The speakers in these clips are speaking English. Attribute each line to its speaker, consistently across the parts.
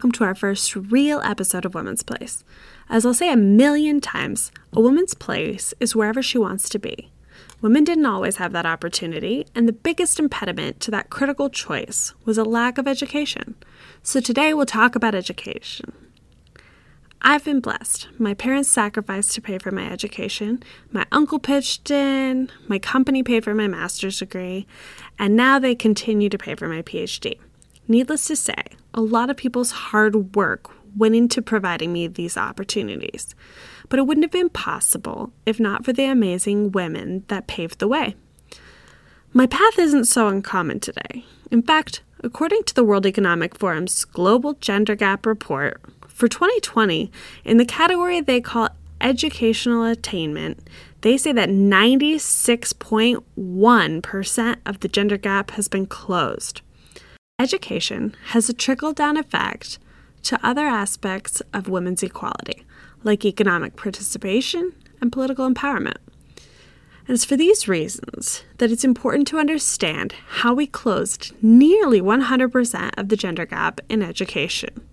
Speaker 1: Welcome to our first real episode of Women's Place. As I'll say a million times, a woman's place is wherever she wants to be. Women didn't always have that opportunity, and the biggest impediment to that critical choice was a lack of education. So today we'll talk about education. I've been blessed. My parents sacrificed to pay for my education. My uncle pitched in. My company paid for my master's degree. And now they continue to pay for my PhD. Needless to say, a lot of people's hard work went into providing me these opportunities. But it wouldn't have been possible if not for the amazing women that paved the way. My path isn't so uncommon today. In fact, according to the World Economic Forum's Global Gender Gap Report, for 2020, in the category they call educational attainment, they say that 96.1% of the gender gap has been closed. Education has a trickle down effect to other aspects of women's equality, like economic participation and political empowerment. And it's for these reasons that it's important to understand how we closed nearly 100% of the gender gap in education.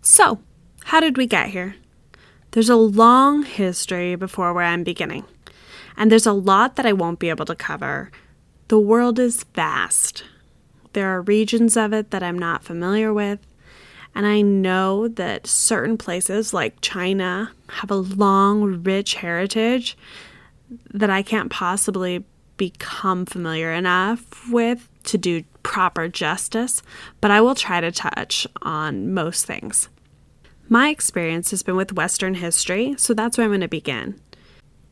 Speaker 1: So, how did we get here? There's a long history before where I'm beginning, and there's a lot that I won't be able to cover. The world is vast. There are regions of it that I'm not familiar with, and I know that certain places like China have a long, rich heritage that I can't possibly become familiar enough with to do proper justice, but I will try to touch on most things. My experience has been with Western history, so that's where I'm going to begin.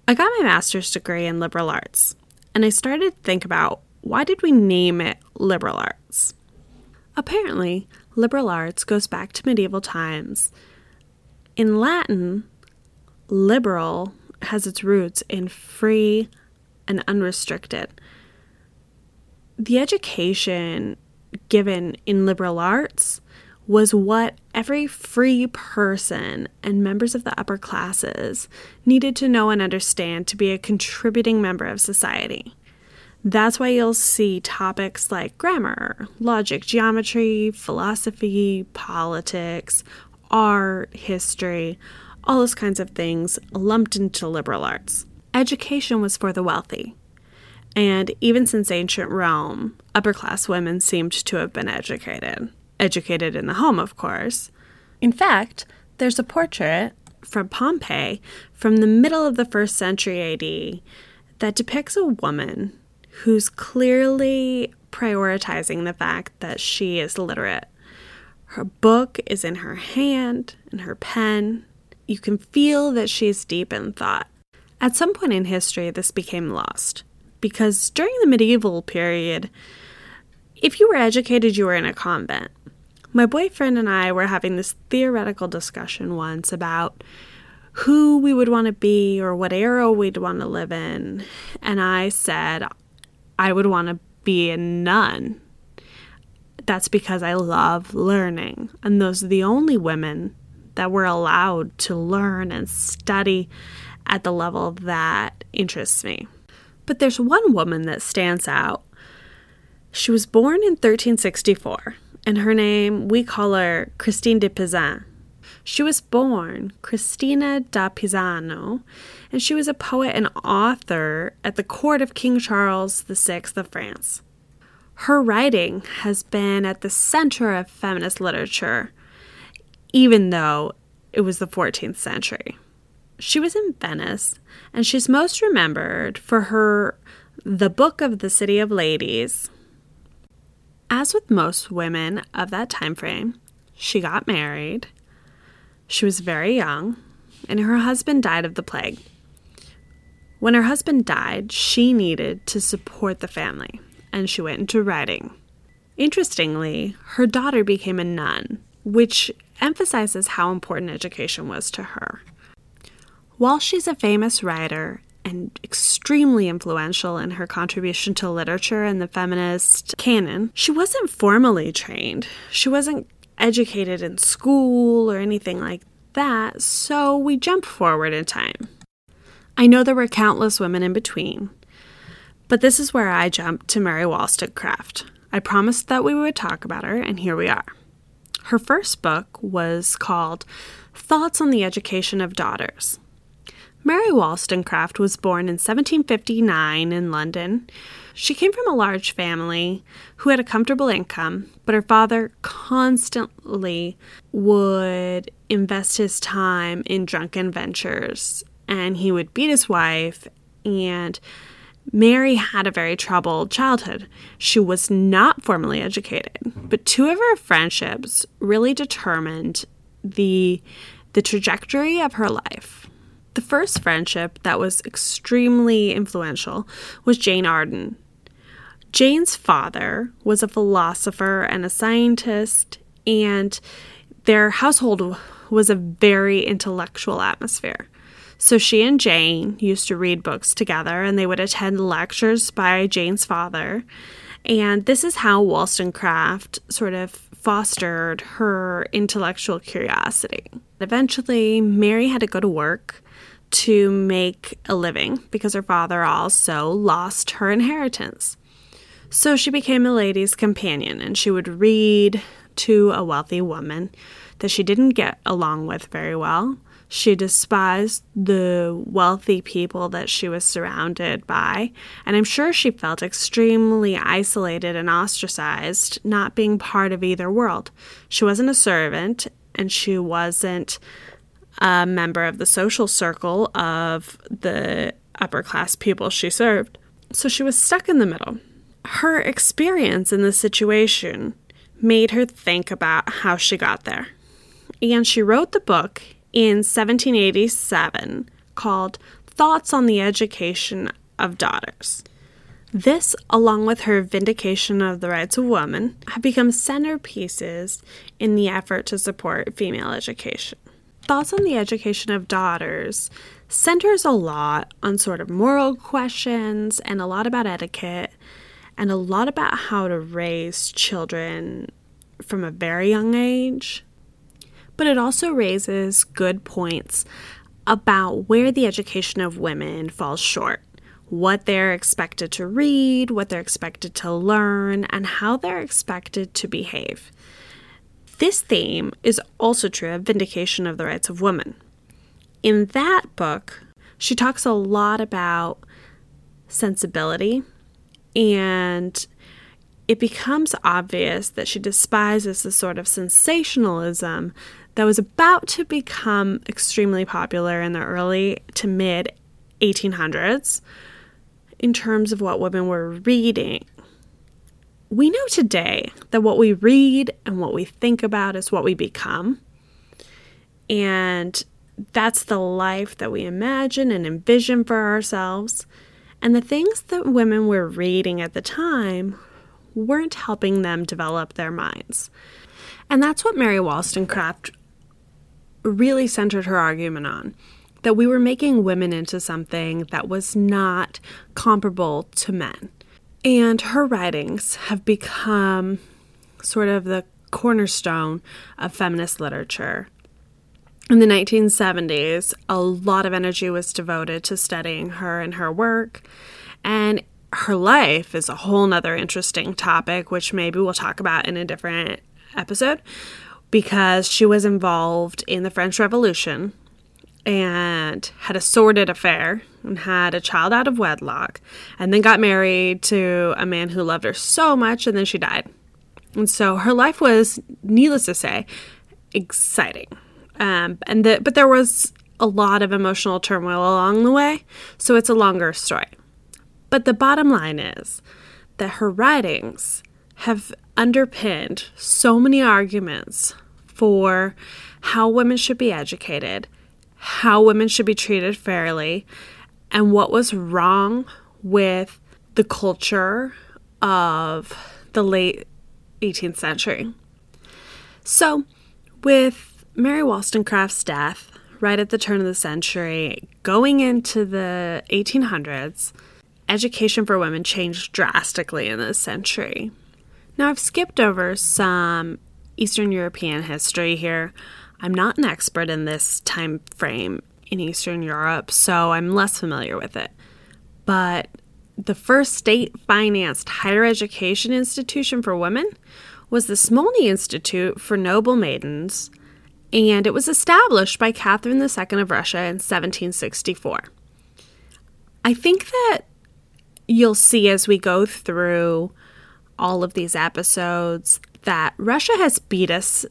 Speaker 1: I got my master's degree in liberal arts, and I started to think about why did we name it liberal arts? Apparently, liberal arts goes back to medieval times. In Latin, liberal has its roots in free and unrestricted. The education given in liberal arts was what every free person and members of the upper classes needed to know and understand to be a contributing member of society. That's why you'll see topics like grammar, logic, geometry, philosophy, politics, art, history, all those kinds of things lumped into liberal arts. Education was for the wealthy. And even since ancient Rome, upper class women seemed to have been educated educated in the home, of course. In fact, there's a portrait from Pompeii from the middle of the first century AD that depicts a woman who's clearly prioritizing the fact that she is literate. Her book is in her hand and her pen. You can feel that she's deep in thought. At some point in history, this became lost because during the medieval period, if you were educated, you were in a convent. My boyfriend and I were having this theoretical discussion once about who we would want to be or what era we'd want to live in. And I said, I would want to be a nun. That's because I love learning. And those are the only women that were allowed to learn and study at the level that interests me. But there's one woman that stands out she was born in 1364, and her name, we call her Christine de Pizan. She was born Christina da Pisano, and she was a poet and author at the court of King Charles VI of France. Her writing has been at the center of feminist literature, even though it was the 14th century. She was in Venice, and she's most remembered for her The Book of the City of Ladies, as with most women of that time frame, she got married. She was very young, and her husband died of the plague. When her husband died, she needed to support the family, and she went into writing. Interestingly, her daughter became a nun, which emphasizes how important education was to her. While she's a famous writer and extremely influential in her contribution to literature and the feminist canon, she wasn't formally trained. She wasn't educated in school or anything like that, so we jump forward in time. I know there were countless women in between, but this is where I jumped to Mary Wollstonecraft. I promised that we would talk about her, and here we are. Her first book was called Thoughts on the Education of Daughters. Mary Wollstonecraft was born in 1759 in London. She came from a large family who had a comfortable income, but her father constantly would invest his time in drunken ventures and he would beat his wife and Mary had a very troubled childhood. She was not formally educated, but two of her friendships really determined the the trajectory of her life. The first friendship that was extremely influential was Jane Arden. Jane's father was a philosopher and a scientist, and their household was a very intellectual atmosphere. So she and Jane used to read books together and they would attend lectures by Jane's father. And this is how Wollstonecraft sort of fostered her intellectual curiosity. Eventually, Mary had to go to work to make a living because her father also lost her inheritance. So she became a lady's companion and she would read to a wealthy woman that she didn't get along with very well. She despised the wealthy people that she was surrounded by, and I'm sure she felt extremely isolated and ostracized, not being part of either world. She wasn't a servant, and she wasn't a member of the social circle of the upper class people she served. So she was stuck in the middle. Her experience in this situation made her think about how she got there. And she wrote the book in 1787 called Thoughts on the Education of Daughters. This, along with her vindication of the rights of women, have become centerpieces in the effort to support female education. Thoughts on the Education of Daughters centers a lot on sort of moral questions and a lot about etiquette and a lot about how to raise children from a very young age but it also raises good points about where the education of women falls short, what they're expected to read, what they're expected to learn, and how they're expected to behave. This theme is also true of Vindication of the Rights of Women. In that book, she talks a lot about sensibility and it becomes obvious that she despises the sort of sensationalism that was about to become extremely popular in the early to mid 1800s in terms of what women were reading. We know today that what we read and what we think about is what we become. And that's the life that we imagine and envision for ourselves. And the things that women were reading at the time weren't helping them develop their minds. And that's what Mary Wollstonecraft really centered her argument on that we were making women into something that was not comparable to men. And her writings have become sort of the cornerstone of feminist literature. In the 1970s, a lot of energy was devoted to studying her and her work. And her life is a whole nother interesting topic, which maybe we'll talk about in a different episode because she was involved in the French Revolution and had a sordid affair and had a child out of wedlock and then got married to a man who loved her so much and then she died. And so her life was, needless to say, exciting. Um, and the, but there was a lot of emotional turmoil along the way, so it's a longer story. But the bottom line is that her writings have underpinned so many arguments for how women should be educated, how women should be treated fairly, and what was wrong with the culture of the late 18th century. So, with Mary Wollstonecraft's death, right at the turn of the century, going into the 1800s, education for women changed drastically in this century. Now, I've skipped over some Eastern European history here. I'm not an expert in this time frame in Eastern Europe, so I'm less familiar with it. But the first state financed higher education institution for women was the Smolny Institute for Noble Maidens, and it was established by Catherine II of Russia in 1764. I think that you'll see as we go through all of these episodes that Russia has beat us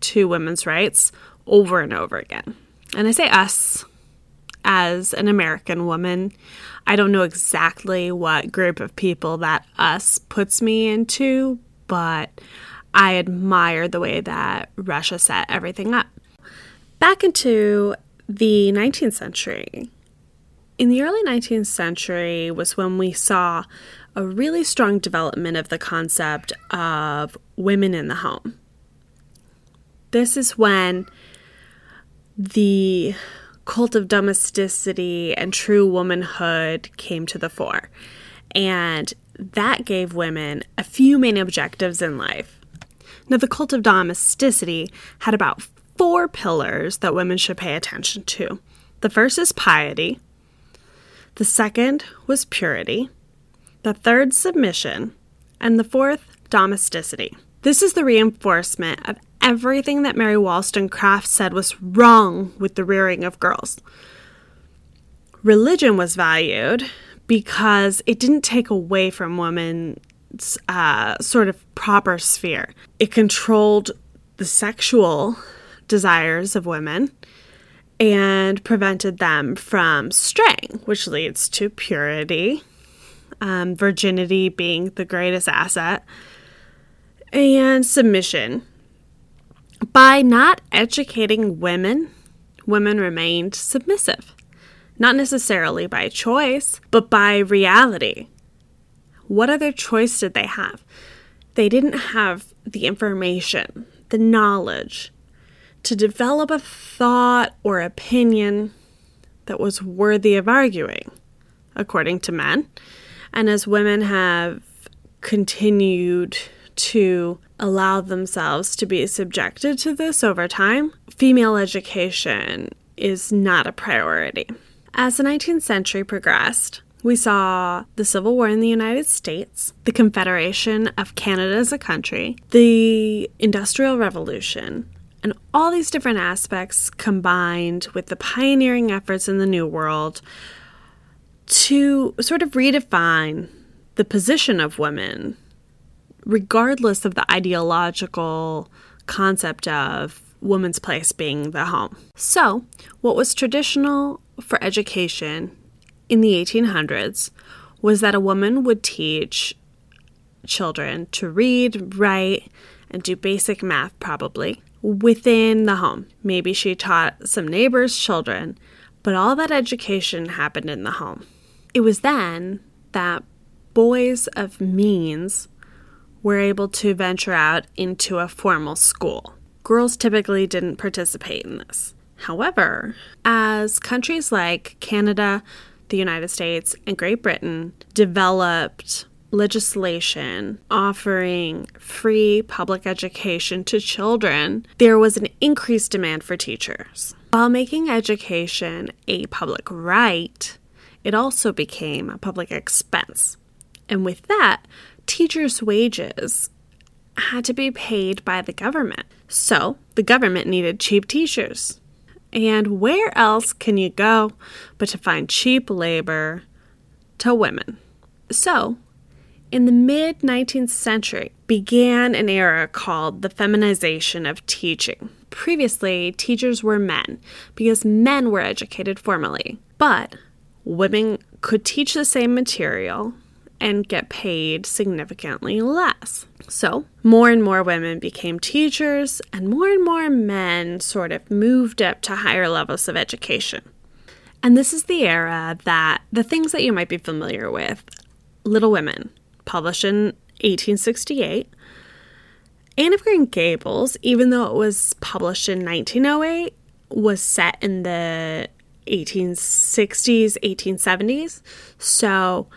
Speaker 1: to women's rights over and over again. And I say us as an American woman. I don't know exactly what group of people that us puts me into, but I admire the way that Russia set everything up. Back into the 19th century, in the early 19th century was when we saw a really strong development of the concept of women in the home. This is when the cult of domesticity and true womanhood came to the fore. And that gave women a few main objectives in life. Now, the cult of domesticity had about four pillars that women should pay attention to. The first is piety, the second was purity, the third, submission, and the fourth, domesticity. This is the reinforcement of everything that Mary Wollstonecraft said was wrong with the rearing of girls. Religion was valued because it didn't take away from women's uh, sort of proper sphere. It controlled the sexual desires of women and prevented them from straying, which leads to purity, um, virginity being the greatest asset, and submission, by not educating women, women remained submissive. Not necessarily by choice, but by reality. What other choice did they have? They didn't have the information, the knowledge to develop a thought or opinion that was worthy of arguing, according to men. And as women have continued to allow themselves to be subjected to this over time, female education is not a priority. As the 19th century progressed, we saw the Civil War in the United States, the Confederation of Canada as a country, the Industrial Revolution, and all these different aspects combined with the pioneering efforts in the New World to sort of redefine the position of women regardless of the ideological concept of woman's place being the home. So, what was traditional for education in the 1800s was that a woman would teach children to read, write, and do basic math, probably, within the home. Maybe she taught some neighbors' children, but all that education happened in the home. It was then that boys of means were able to venture out into a formal school. Girls typically didn't participate in this. However, as countries like Canada, the United States, and Great Britain developed legislation offering free public education to children, there was an increased demand for teachers. While making education a public right, it also became a public expense. And with that, teachers' wages had to be paid by the government. So the government needed cheap teachers. And where else can you go but to find cheap labor to women? So, in the mid 19th century, began an era called the feminization of teaching. Previously, teachers were men because men were educated formally, but women could teach the same material and get paid significantly less. So, more and more women became teachers, and more and more men sort of moved up to higher levels of education. And this is the era that the things that you might be familiar with Little Women, published in 1868, Anne of Green Gables, even though it was published in 1908, was set in the 1860s, 1870s. So,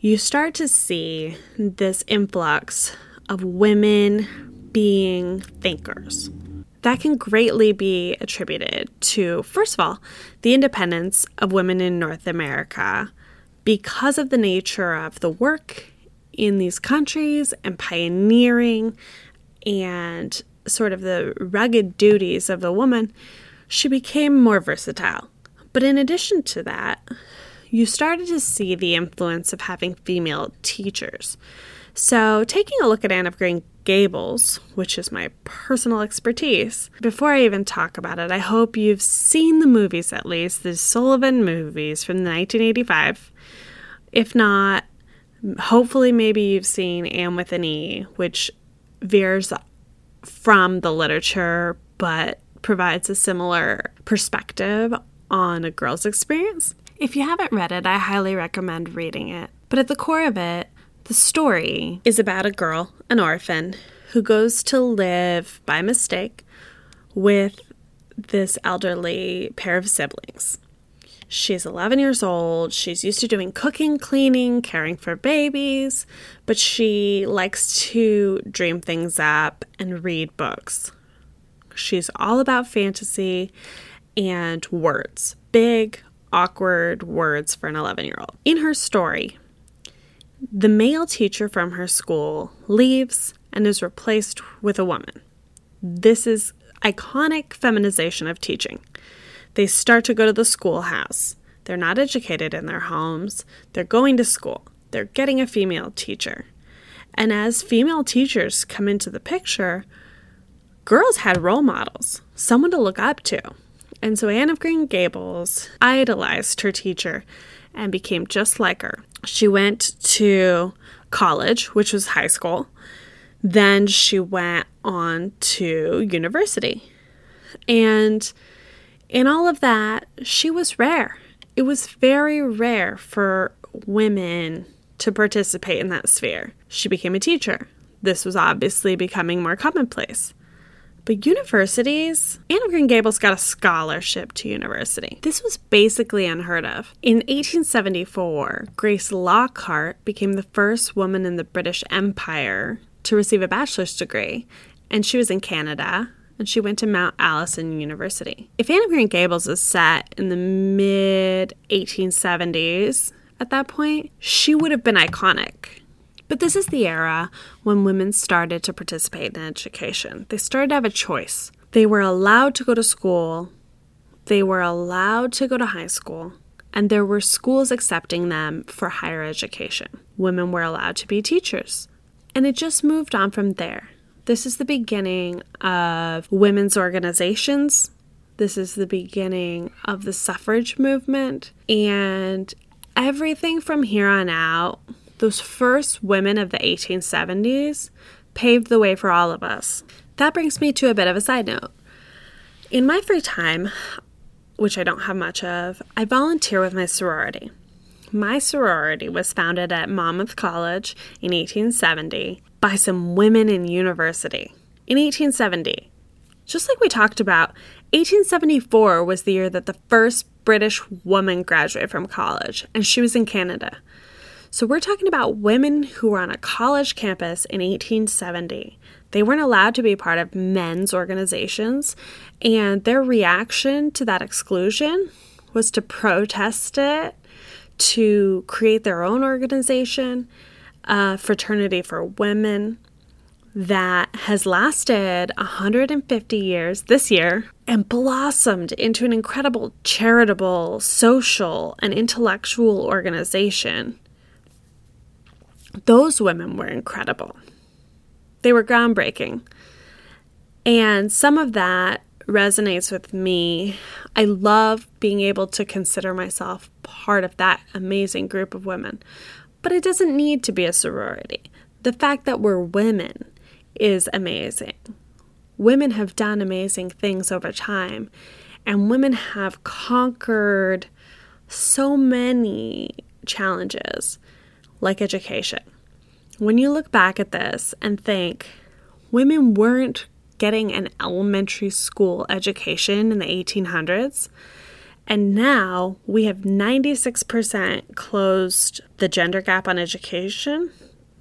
Speaker 1: you start to see this influx of women being thinkers. That can greatly be attributed to, first of all, the independence of women in North America because of the nature of the work in these countries and pioneering and sort of the rugged duties of the woman, she became more versatile. But in addition to that, you started to see the influence of having female teachers. So, taking a look at Anne of Green Gables, which is my personal expertise, before I even talk about it, I hope you've seen the movies at least, the Sullivan movies from 1985. If not, hopefully, maybe you've seen Anne with an E, which veers from the literature but provides a similar perspective on a girl's experience. If you haven't read it, I highly recommend reading it. But at the core of it, the story is about a girl, an orphan, who goes to live by mistake with this elderly pair of siblings. She's 11 years old. She's used to doing cooking, cleaning, caring for babies, but she likes to dream things up and read books. She's all about fantasy and words big, awkward words for an 11 year old. In her story, the male teacher from her school leaves and is replaced with a woman. This is iconic feminization of teaching. They start to go to the schoolhouse. They're not educated in their homes. They're going to school. They're getting a female teacher. And as female teachers come into the picture, girls had role models, someone to look up to. And so Anne of Green Gables idolized her teacher and became just like her. She went to college, which was high school. Then she went on to university. And in all of that, she was rare. It was very rare for women to participate in that sphere. She became a teacher. This was obviously becoming more commonplace. But universities, Anne of Green Gables got a scholarship to university. This was basically unheard of. In 1874, Grace Lockhart became the first woman in the British Empire to receive a bachelor's degree, and she was in Canada. And she went to Mount Allison University. If Anne of Green Gables is set in the mid 1870s, at that point, she would have been iconic. But this is the era when women started to participate in education. They started to have a choice. They were allowed to go to school, they were allowed to go to high school, and there were schools accepting them for higher education. Women were allowed to be teachers. And it just moved on from there. This is the beginning of women's organizations. This is the beginning of the suffrage movement. And everything from here on out those first women of the 1870s paved the way for all of us. That brings me to a bit of a side note. In my free time, which I don't have much of, I volunteer with my sorority. My sorority was founded at Monmouth College in 1870 by some women in university. In 1870, just like we talked about, 1874 was the year that the first British woman graduated from college, and she was in Canada. So we're talking about women who were on a college campus in 1870. They weren't allowed to be part of men's organizations, and their reaction to that exclusion was to protest it, to create their own organization, a fraternity for women that has lasted 150 years this year and blossomed into an incredible charitable, social, and intellectual organization those women were incredible. They were groundbreaking. And some of that resonates with me. I love being able to consider myself part of that amazing group of women. But it doesn't need to be a sorority. The fact that we're women is amazing. Women have done amazing things over time, and women have conquered so many challenges like education. When you look back at this and think, women weren't getting an elementary school education in the 1800s, and now we have 96% closed the gender gap on education.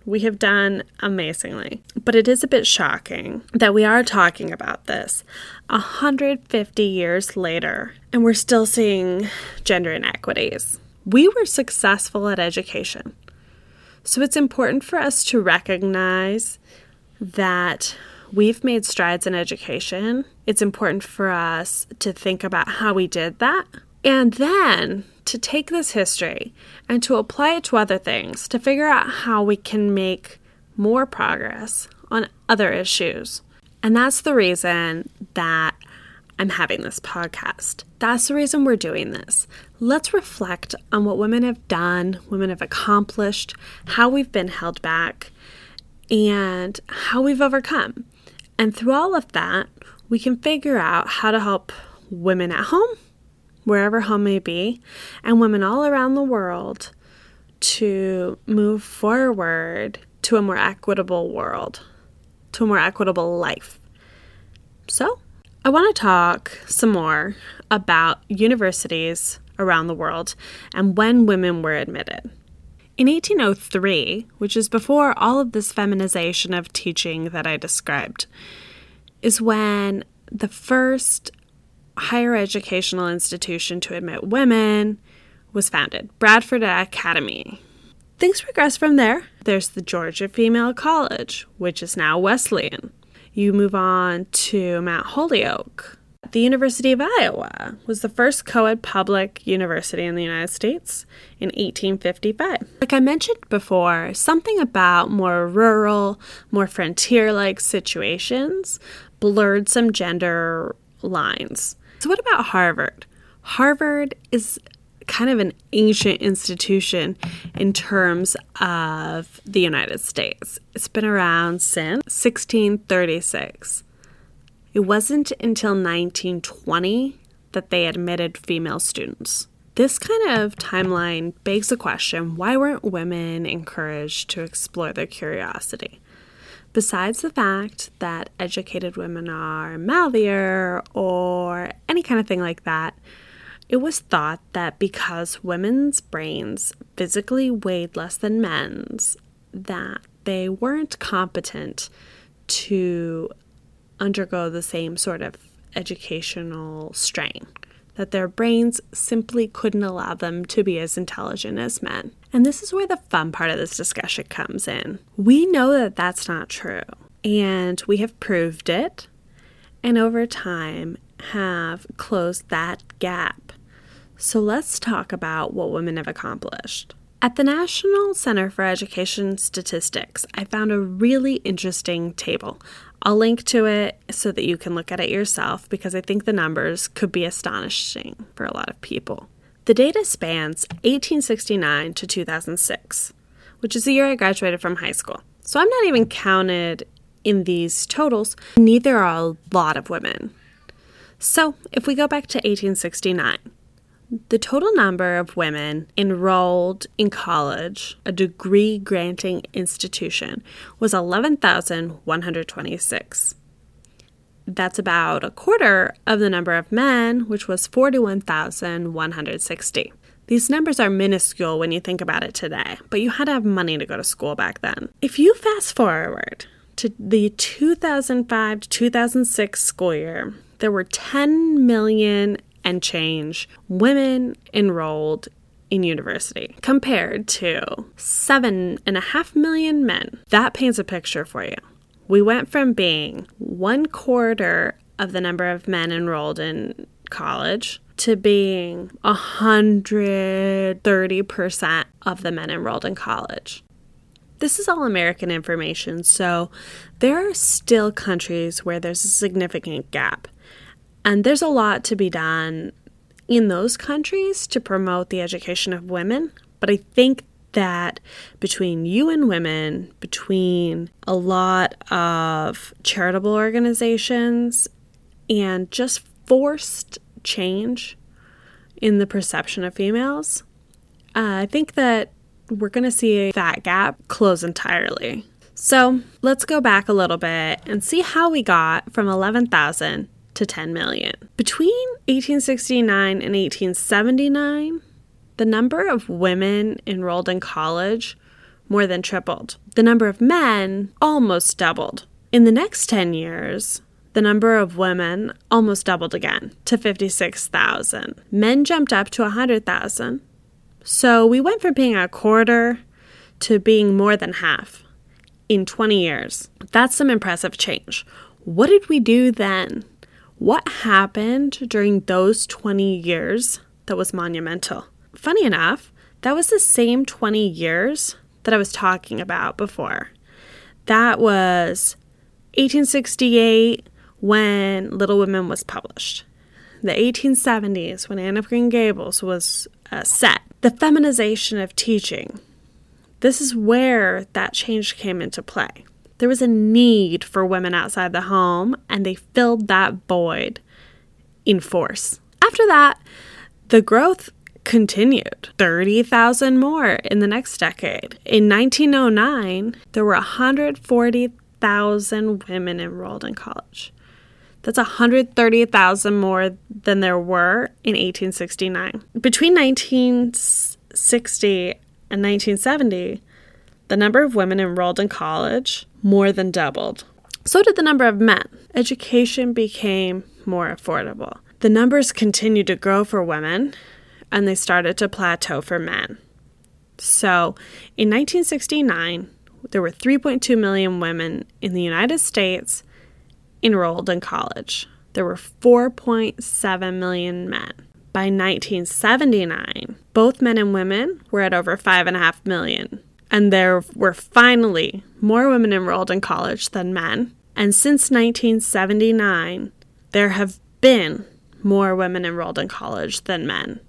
Speaker 1: We have done amazingly. But it is a bit shocking that we are talking about this 150 years later and we're still seeing gender inequities. We were successful at education. So it's important for us to recognize that we've made strides in education. It's important for us to think about how we did that and then to take this history and to apply it to other things to figure out how we can make more progress on other issues. And that's the reason that I'm having this podcast. That's the reason we're doing this. Let's reflect on what women have done, women have accomplished, how we've been held back, and how we've overcome. And through all of that, we can figure out how to help women at home, wherever home may be, and women all around the world to move forward to a more equitable world, to a more equitable life. So, I want to talk some more about universities around the world and when women were admitted. In 1803, which is before all of this feminization of teaching that I described, is when the first higher educational institution to admit women was founded Bradford Academy. Things progress from there. There's the Georgia Female College, which is now Wesleyan. You move on to Mount Holyoke. The University of Iowa was the first co ed public university in the United States in 1855. Like I mentioned before, something about more rural, more frontier like situations blurred some gender lines. So, what about Harvard? Harvard is kind of an ancient institution in terms of the United States. It's been around since 1636. It wasn't until 1920 that they admitted female students. This kind of timeline begs the question why weren't women encouraged to explore their curiosity? Besides the fact that educated women are mouthier or any kind of thing like that, it was thought that because women's brains physically weighed less than men's, that they weren't competent to undergo the same sort of educational strain, that their brains simply couldn't allow them to be as intelligent as men. And this is where the fun part of this discussion comes in. We know that that's not true, and we have proved it, and over time have closed that gap so let's talk about what women have accomplished. At the National Center for Education Statistics, I found a really interesting table. I'll link to it so that you can look at it yourself because I think the numbers could be astonishing for a lot of people. The data spans 1869 to 2006, which is the year I graduated from high school. So I'm not even counted in these totals. Neither are a lot of women. So if we go back to 1869, the total number of women enrolled in college, a degree granting institution, was 11,126. That's about a quarter of the number of men, which was 41,160. These numbers are minuscule when you think about it today, but you had to have money to go to school back then. If you fast forward to the 2005 to 2006 school year, there were 10 million and change women enrolled in university compared to seven and a half million men. That paints a picture for you. We went from being one quarter of the number of men enrolled in college to being 130% of the men enrolled in college. This is all American information, so there are still countries where there's a significant gap. And there's a lot to be done in those countries to promote the education of women. But I think that between you and women, between a lot of charitable organizations, and just forced change in the perception of females, uh, I think that we're going to see that gap close entirely. So let's go back a little bit and see how we got from 11,000 to 10 million. Between 1869 and 1879, the number of women enrolled in college more than tripled. The number of men almost doubled. In the next 10 years, the number of women almost doubled again to 56,000. Men jumped up to 100,000. So we went from being a quarter to being more than half. in 20 years. That's some impressive change. What did we do then? What happened during those 20 years that was monumental? Funny enough, that was the same 20 years that I was talking about before. That was 1868 when Little Women was published, the 1870s when Anne of Green Gables was uh, set, the feminization of teaching. This is where that change came into play. There was a need for women outside the home, and they filled that void in force. After that, the growth continued 30,000 more in the next decade. In 1909, there were 140,000 women enrolled in college. That's 130,000 more than there were in 1869. Between 1960 and 1970, the number of women enrolled in college more than doubled. So did the number of men. Education became more affordable. The numbers continued to grow for women, and they started to plateau for men. So in 1969, there were 3.2 million women in the United States enrolled in college. There were 4.7 million men. By 1979, both men and women were at over 5.5 million. And there were finally more women enrolled in college than men. And since 1979, there have been more women enrolled in college than men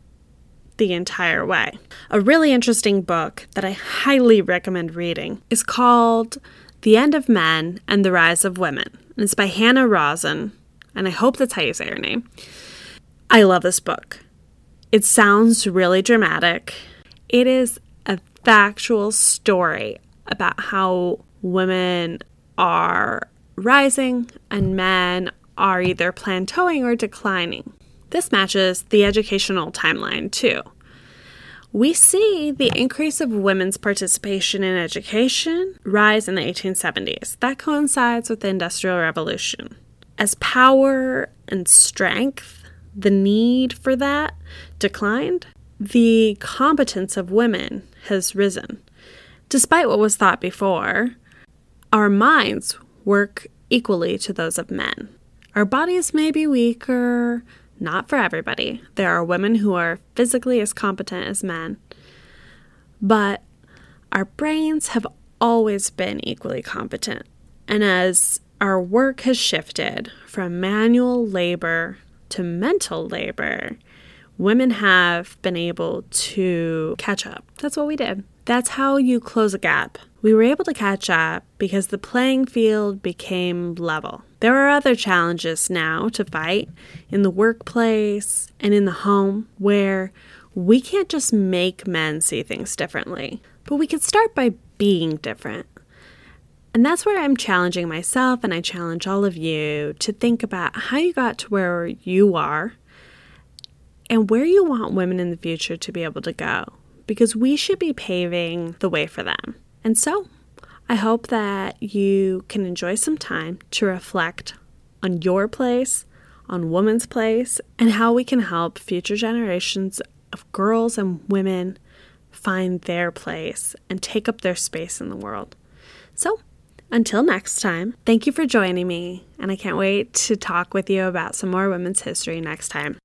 Speaker 1: the entire way. A really interesting book that I highly recommend reading is called The End of Men and the Rise of Women. And it's by Hannah Rosin, and I hope that's how you say her name. I love this book. It sounds really dramatic. It is a factual story about how women are rising and men are either plateauing or declining. This matches the educational timeline too. We see the increase of women's participation in education rise in the 1870s. That coincides with the Industrial Revolution. As power and strength, the need for that declined, the competence of women has risen. Despite what was thought before, our minds work equally to those of men. Our bodies may be weaker, not for everybody. There are women who are physically as competent as men. But our brains have always been equally competent. And as our work has shifted from manual labor to mental labor, women have been able to catch up. That's what we did. That's how you close a gap. We were able to catch up because the playing field became level. There are other challenges now to fight in the workplace and in the home where we can't just make men see things differently, but we can start by being different. And that's where I'm challenging myself and I challenge all of you to think about how you got to where you are and where you want women in the future to be able to go because we should be paving the way for them. And so, I hope that you can enjoy some time to reflect on your place, on women's place, and how we can help future generations of girls and women find their place and take up their space in the world. So, until next time, thank you for joining me, and I can't wait to talk with you about some more women's history next time.